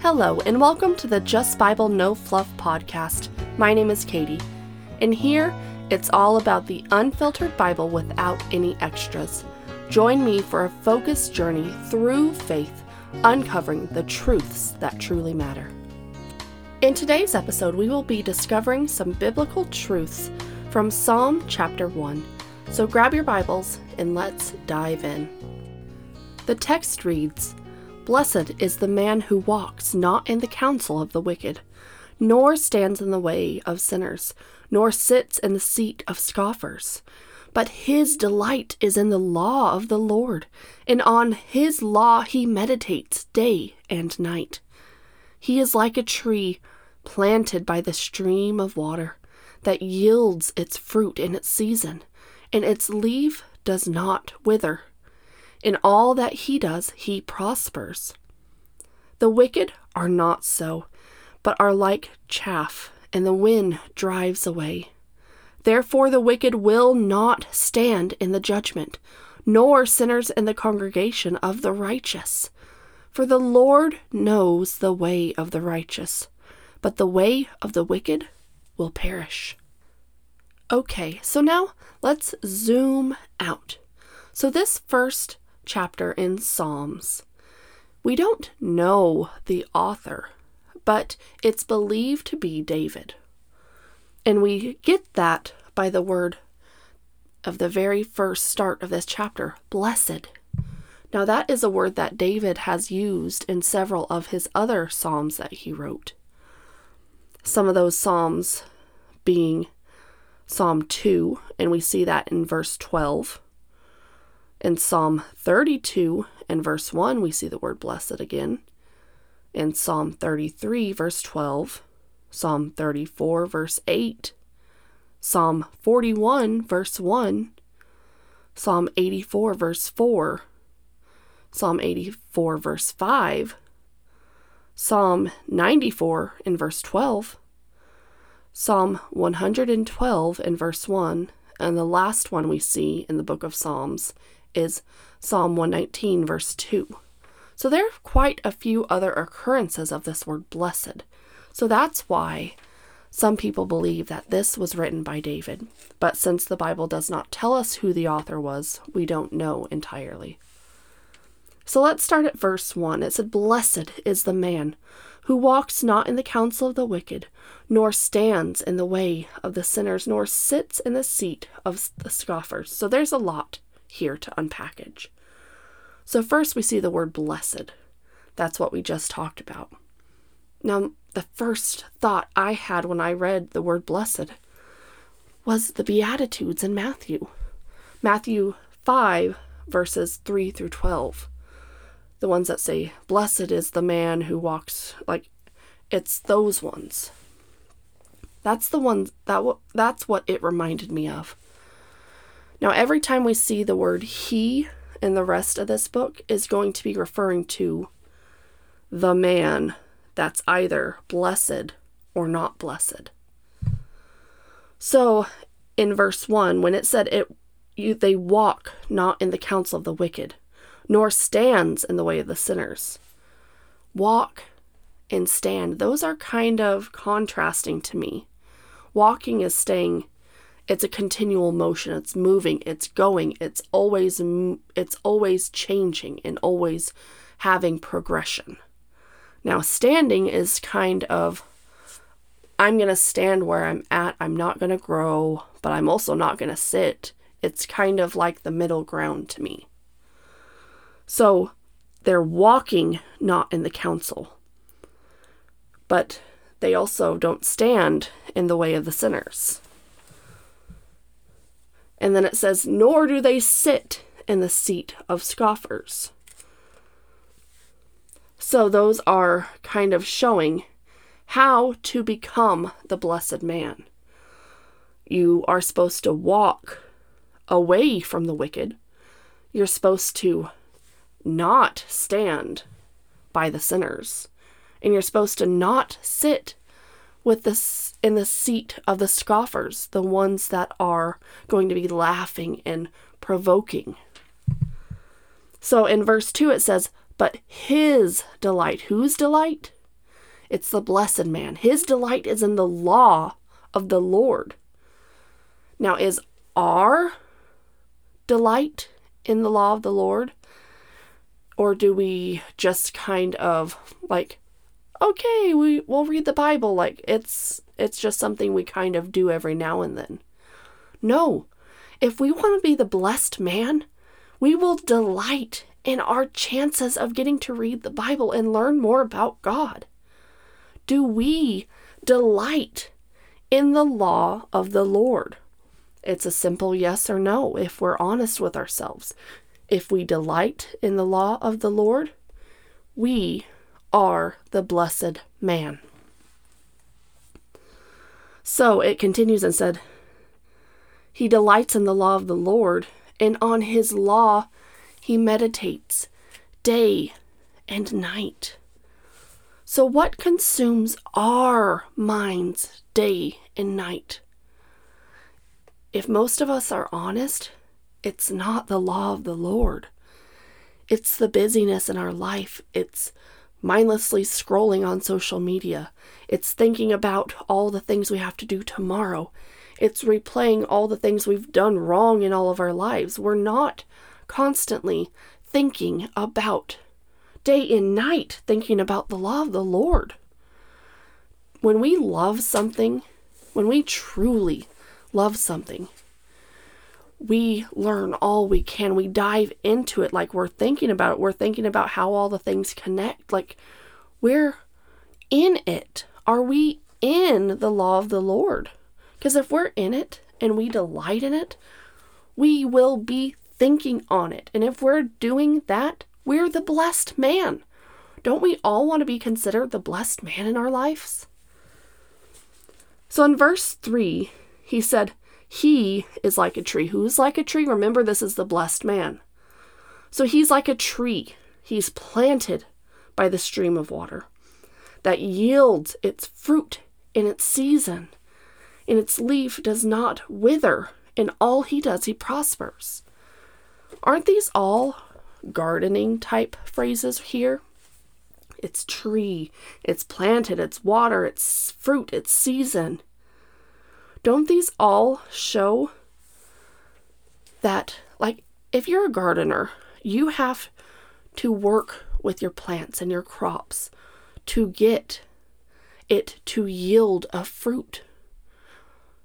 Hello, and welcome to the Just Bible No Fluff podcast. My name is Katie, and here it's all about the unfiltered Bible without any extras. Join me for a focused journey through faith, uncovering the truths that truly matter. In today's episode, we will be discovering some biblical truths from Psalm chapter 1. So grab your Bibles and let's dive in. The text reads, Blessed is the man who walks not in the counsel of the wicked, nor stands in the way of sinners, nor sits in the seat of scoffers. But his delight is in the law of the Lord, and on his law he meditates day and night. He is like a tree planted by the stream of water that yields its fruit in its season, and its leaf does not wither. In all that he does, he prospers. The wicked are not so, but are like chaff, and the wind drives away. Therefore, the wicked will not stand in the judgment, nor sinners in the congregation of the righteous. For the Lord knows the way of the righteous, but the way of the wicked will perish. Okay, so now let's zoom out. So, this first chapter in Psalms. We don't know the author, but it's believed to be David. And we get that by the word of the very first start of this chapter blessed. Now, that is a word that David has used in several of his other Psalms that he wrote. Some of those Psalms being Psalm 2, and we see that in verse 12. In Psalm 32 and verse 1, we see the word blessed again. In Psalm 33, verse 12, Psalm 34, verse 8, Psalm 41, verse 1, Psalm 84, verse 4, Psalm 84, verse 5, Psalm 94 in verse 12, Psalm 112 in verse 1, and the last one we see in the book of Psalms is Psalm 119, verse 2. So there are quite a few other occurrences of this word blessed. So that's why some people believe that this was written by David. But since the Bible does not tell us who the author was, we don't know entirely. So let's start at verse 1. It said, Blessed is the man who walks not in the counsel of the wicked, nor stands in the way of the sinners, nor sits in the seat of the scoffers. So there's a lot here to unpackage. So, first we see the word blessed. That's what we just talked about. Now, the first thought I had when I read the word blessed was the Beatitudes in Matthew. Matthew 5, verses 3 through 12. The ones that say, Blessed is the man who walks, like, it's those ones. That's the one that that's what it reminded me of. Now, every time we see the word he in the rest of this book is going to be referring to the man that's either blessed or not blessed. So, in verse 1, when it said it you, they walk not in the counsel of the wicked, nor stands in the way of the sinners. Walk and stand, those are kind of contrasting to me. Walking is staying. It's a continual motion. It's moving. It's going. It's always it's always changing and always having progression. Now standing is kind of i'm going to stand where i'm at. I'm not going to grow but i'm also not going to sit. It's kind of like the middle ground to me so they're walking not in the counsel but they also don't stand in the way of the sinners and then it says, Nor do they sit in the seat of scoffers. So those are kind of showing how to become the blessed man. You are supposed to walk away from the wicked. You're supposed to not stand by the sinners. And you're supposed to not sit with this in the seat of the scoffers, the ones that are going to be laughing and provoking. So in verse 2 it says, But his delight, whose delight? It's the blessed man. His delight is in the law of the Lord. Now, is our delight in the law of the Lord? Or do we just kind of like, okay, we, we'll read the Bible like it's it's just something we kind of do every now and then. No. If we want to be the blessed man, we will delight in our chances of getting to read the Bible and learn more about God. Do we delight in the law of the Lord? It's a simple yes or no if we're honest with ourselves. If we delight in the law of the Lord, we are the blessed man. So it continues and said, He delights in the law of the Lord, and on his law he meditates day and night. So, what consumes our minds day and night? If most of us are honest, it's not the law of the Lord. It's the busyness in our life. It's mindlessly scrolling on social media. It's thinking about all the things we have to do tomorrow. It's replaying all the things we've done wrong in all of our lives. We're not constantly thinking about, day and night, thinking about the law of the Lord. When we love something, when we truly love something, we learn all we can. We dive into it like we're thinking about it. We're thinking about how all the things connect. Like we're in it. Are we in the law of the Lord? Because if we're in it and we delight in it, we will be thinking on it. And if we're doing that, we're the blessed man. Don't we all want to be considered the blessed man in our lives? So in verse 3, he said, He is like a tree. Who's like a tree? Remember, this is the blessed man. So he's like a tree. He's planted by the stream of water that yields its fruit in its season, and its leaf does not wither. In all he does, he prospers. Aren't these all gardening type phrases here? It's tree, it's planted, it's water, it's fruit, it's season. Don't these all show that, like, if you're a gardener, you have to work with your plants and your crops to get it to yield a fruit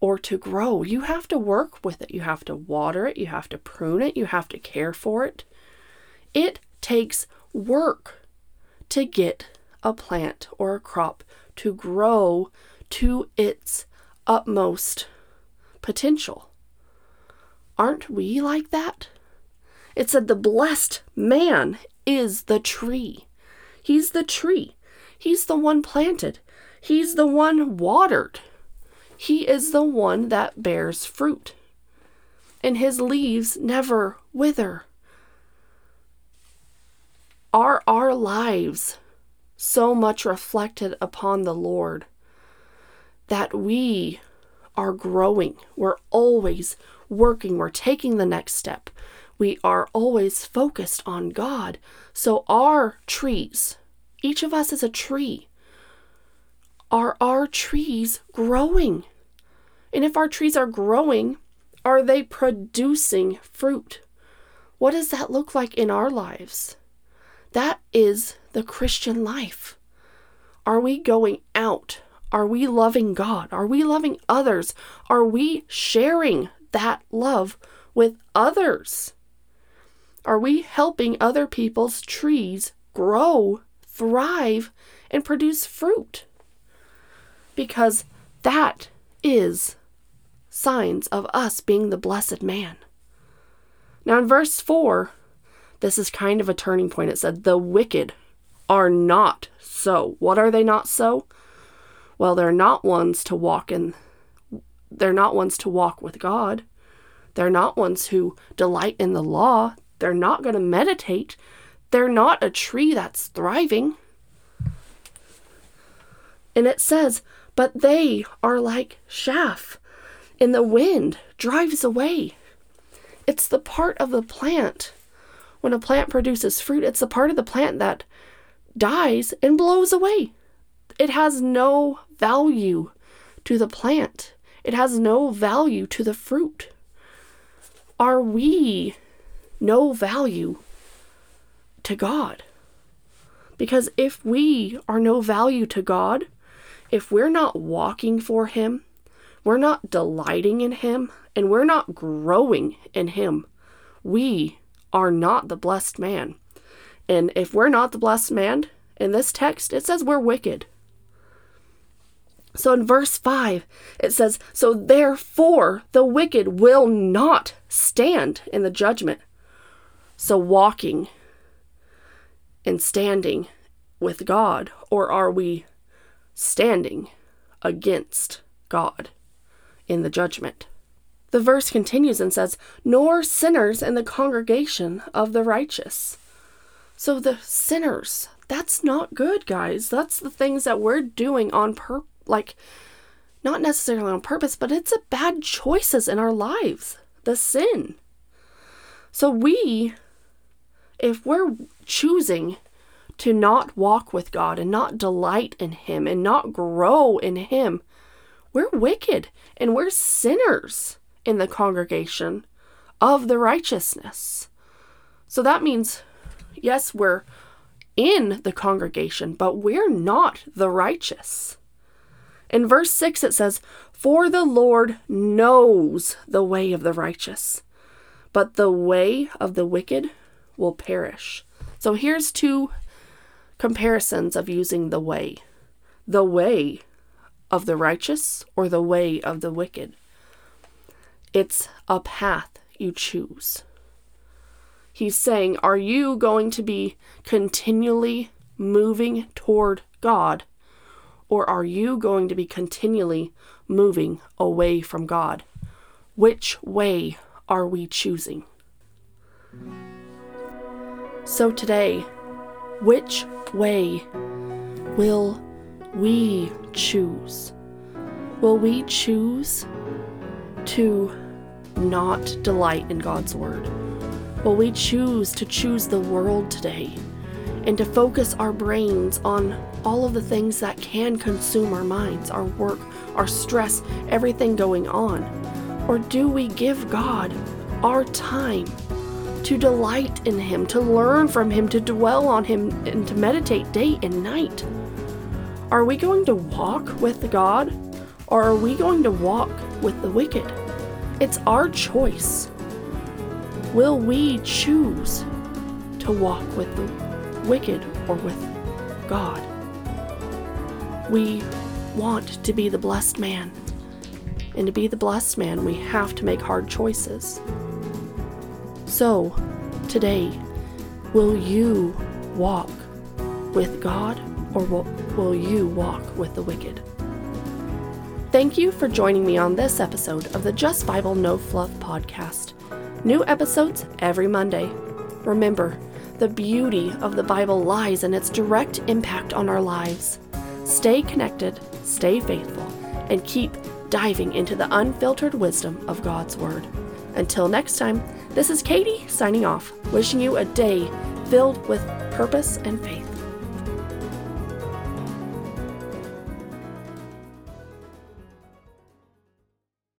or to grow. You have to work with it. You have to water it. You have to prune it. You have to care for it. It takes work to get a plant or a crop to grow to its utmost potential. Aren't we like that? It said the blessed man is the tree. He's the tree. He's the one planted. He's the one watered. He is the one that bears fruit, and his leaves never wither. Are our lives so much reflected upon the Lord that we are growing? We're always working, we're taking the next step. We are always focused on God. So, our trees, each of us is a tree are our trees growing? And if our trees are growing, are they producing fruit? What does that look like in our lives? That is the Christian life. Are we going out? Are we loving God? Are we loving others? Are we sharing that love with others? Are we helping other people's trees grow, thrive, and produce fruit? because that is signs of us being the blessed man. Now, in verse 4, this is kind of a turning point. It said, The wicked are not so. What are they not so? Well, they're not ones to walk in, they're not ones to walk with God. They're not ones who delight in the law. They're not going to meditate. They're not a tree that's thriving. And it says, but they are like chaff and the wind drives away. It's the part of the plant. When a plant produces fruit, it's the part of the plant that dies and blows away. It has no value to the plant, it has no value to the fruit. Are we no value to God? Because if we are no value to God, if we're not walking for Him, we're not delighting in Him, and we're not growing in Him, we are not the blessed man. And if we're not the blessed man, in this text, it says we're wicked. So in verse 5, it says, So therefore the wicked will not stand in the judgment. So walking and standing with God, or are we standing against God in the judgment? The verse continues and says, Nor sinners in the congregation of the righteous. So the sinners, that's not good, guys. That's the things that we're doing on purpose like not necessarily on purpose, but it's a bad choices in our lives, the sin. So we if we're choosing to not walk with God and not delight in him and not grow in him, we're wicked and we're sinners in the congregation of the righteousness. So that means yes, we're in the congregation, but we're not the righteous. In verse 6, it says, For the Lord knows the way of the righteous, but the way of the wicked will perish. So here's two comparisons of using the way the way of the righteous or the way of the wicked. It's a path you choose. He's saying, Are you going to be continually moving toward God or are you going to be continually moving away from God? Which way are we choosing? So today, which way will we choose? Will we choose to not delight in God's Word? Will we choose to choose the world today and to focus our brains on all of the things that can consume our minds, our work, our stress, everything going on? Or do we give God our time to delight in Him, to learn from Him, to dwell on Him, and to meditate day and night? Are we going to walk with God or are we going to walk with the wicked? It's our choice. Will we choose to walk with the wicked or with God? We want to be the blessed man. And to be the blessed man, we have to make hard choices. So, today, will you walk with God or will, you walk with the wicked? Thank you for joining me on this episode of the Just Bible No Fluff podcast. New episodes every Monday. Remember, the beauty of the Bible lies in its direct impact on our lives. Stay connected, stay faithful, and keep diving into the unfiltered wisdom of God's Word. Until next time, this is Katie signing off, wishing you a day filled with purpose and faith.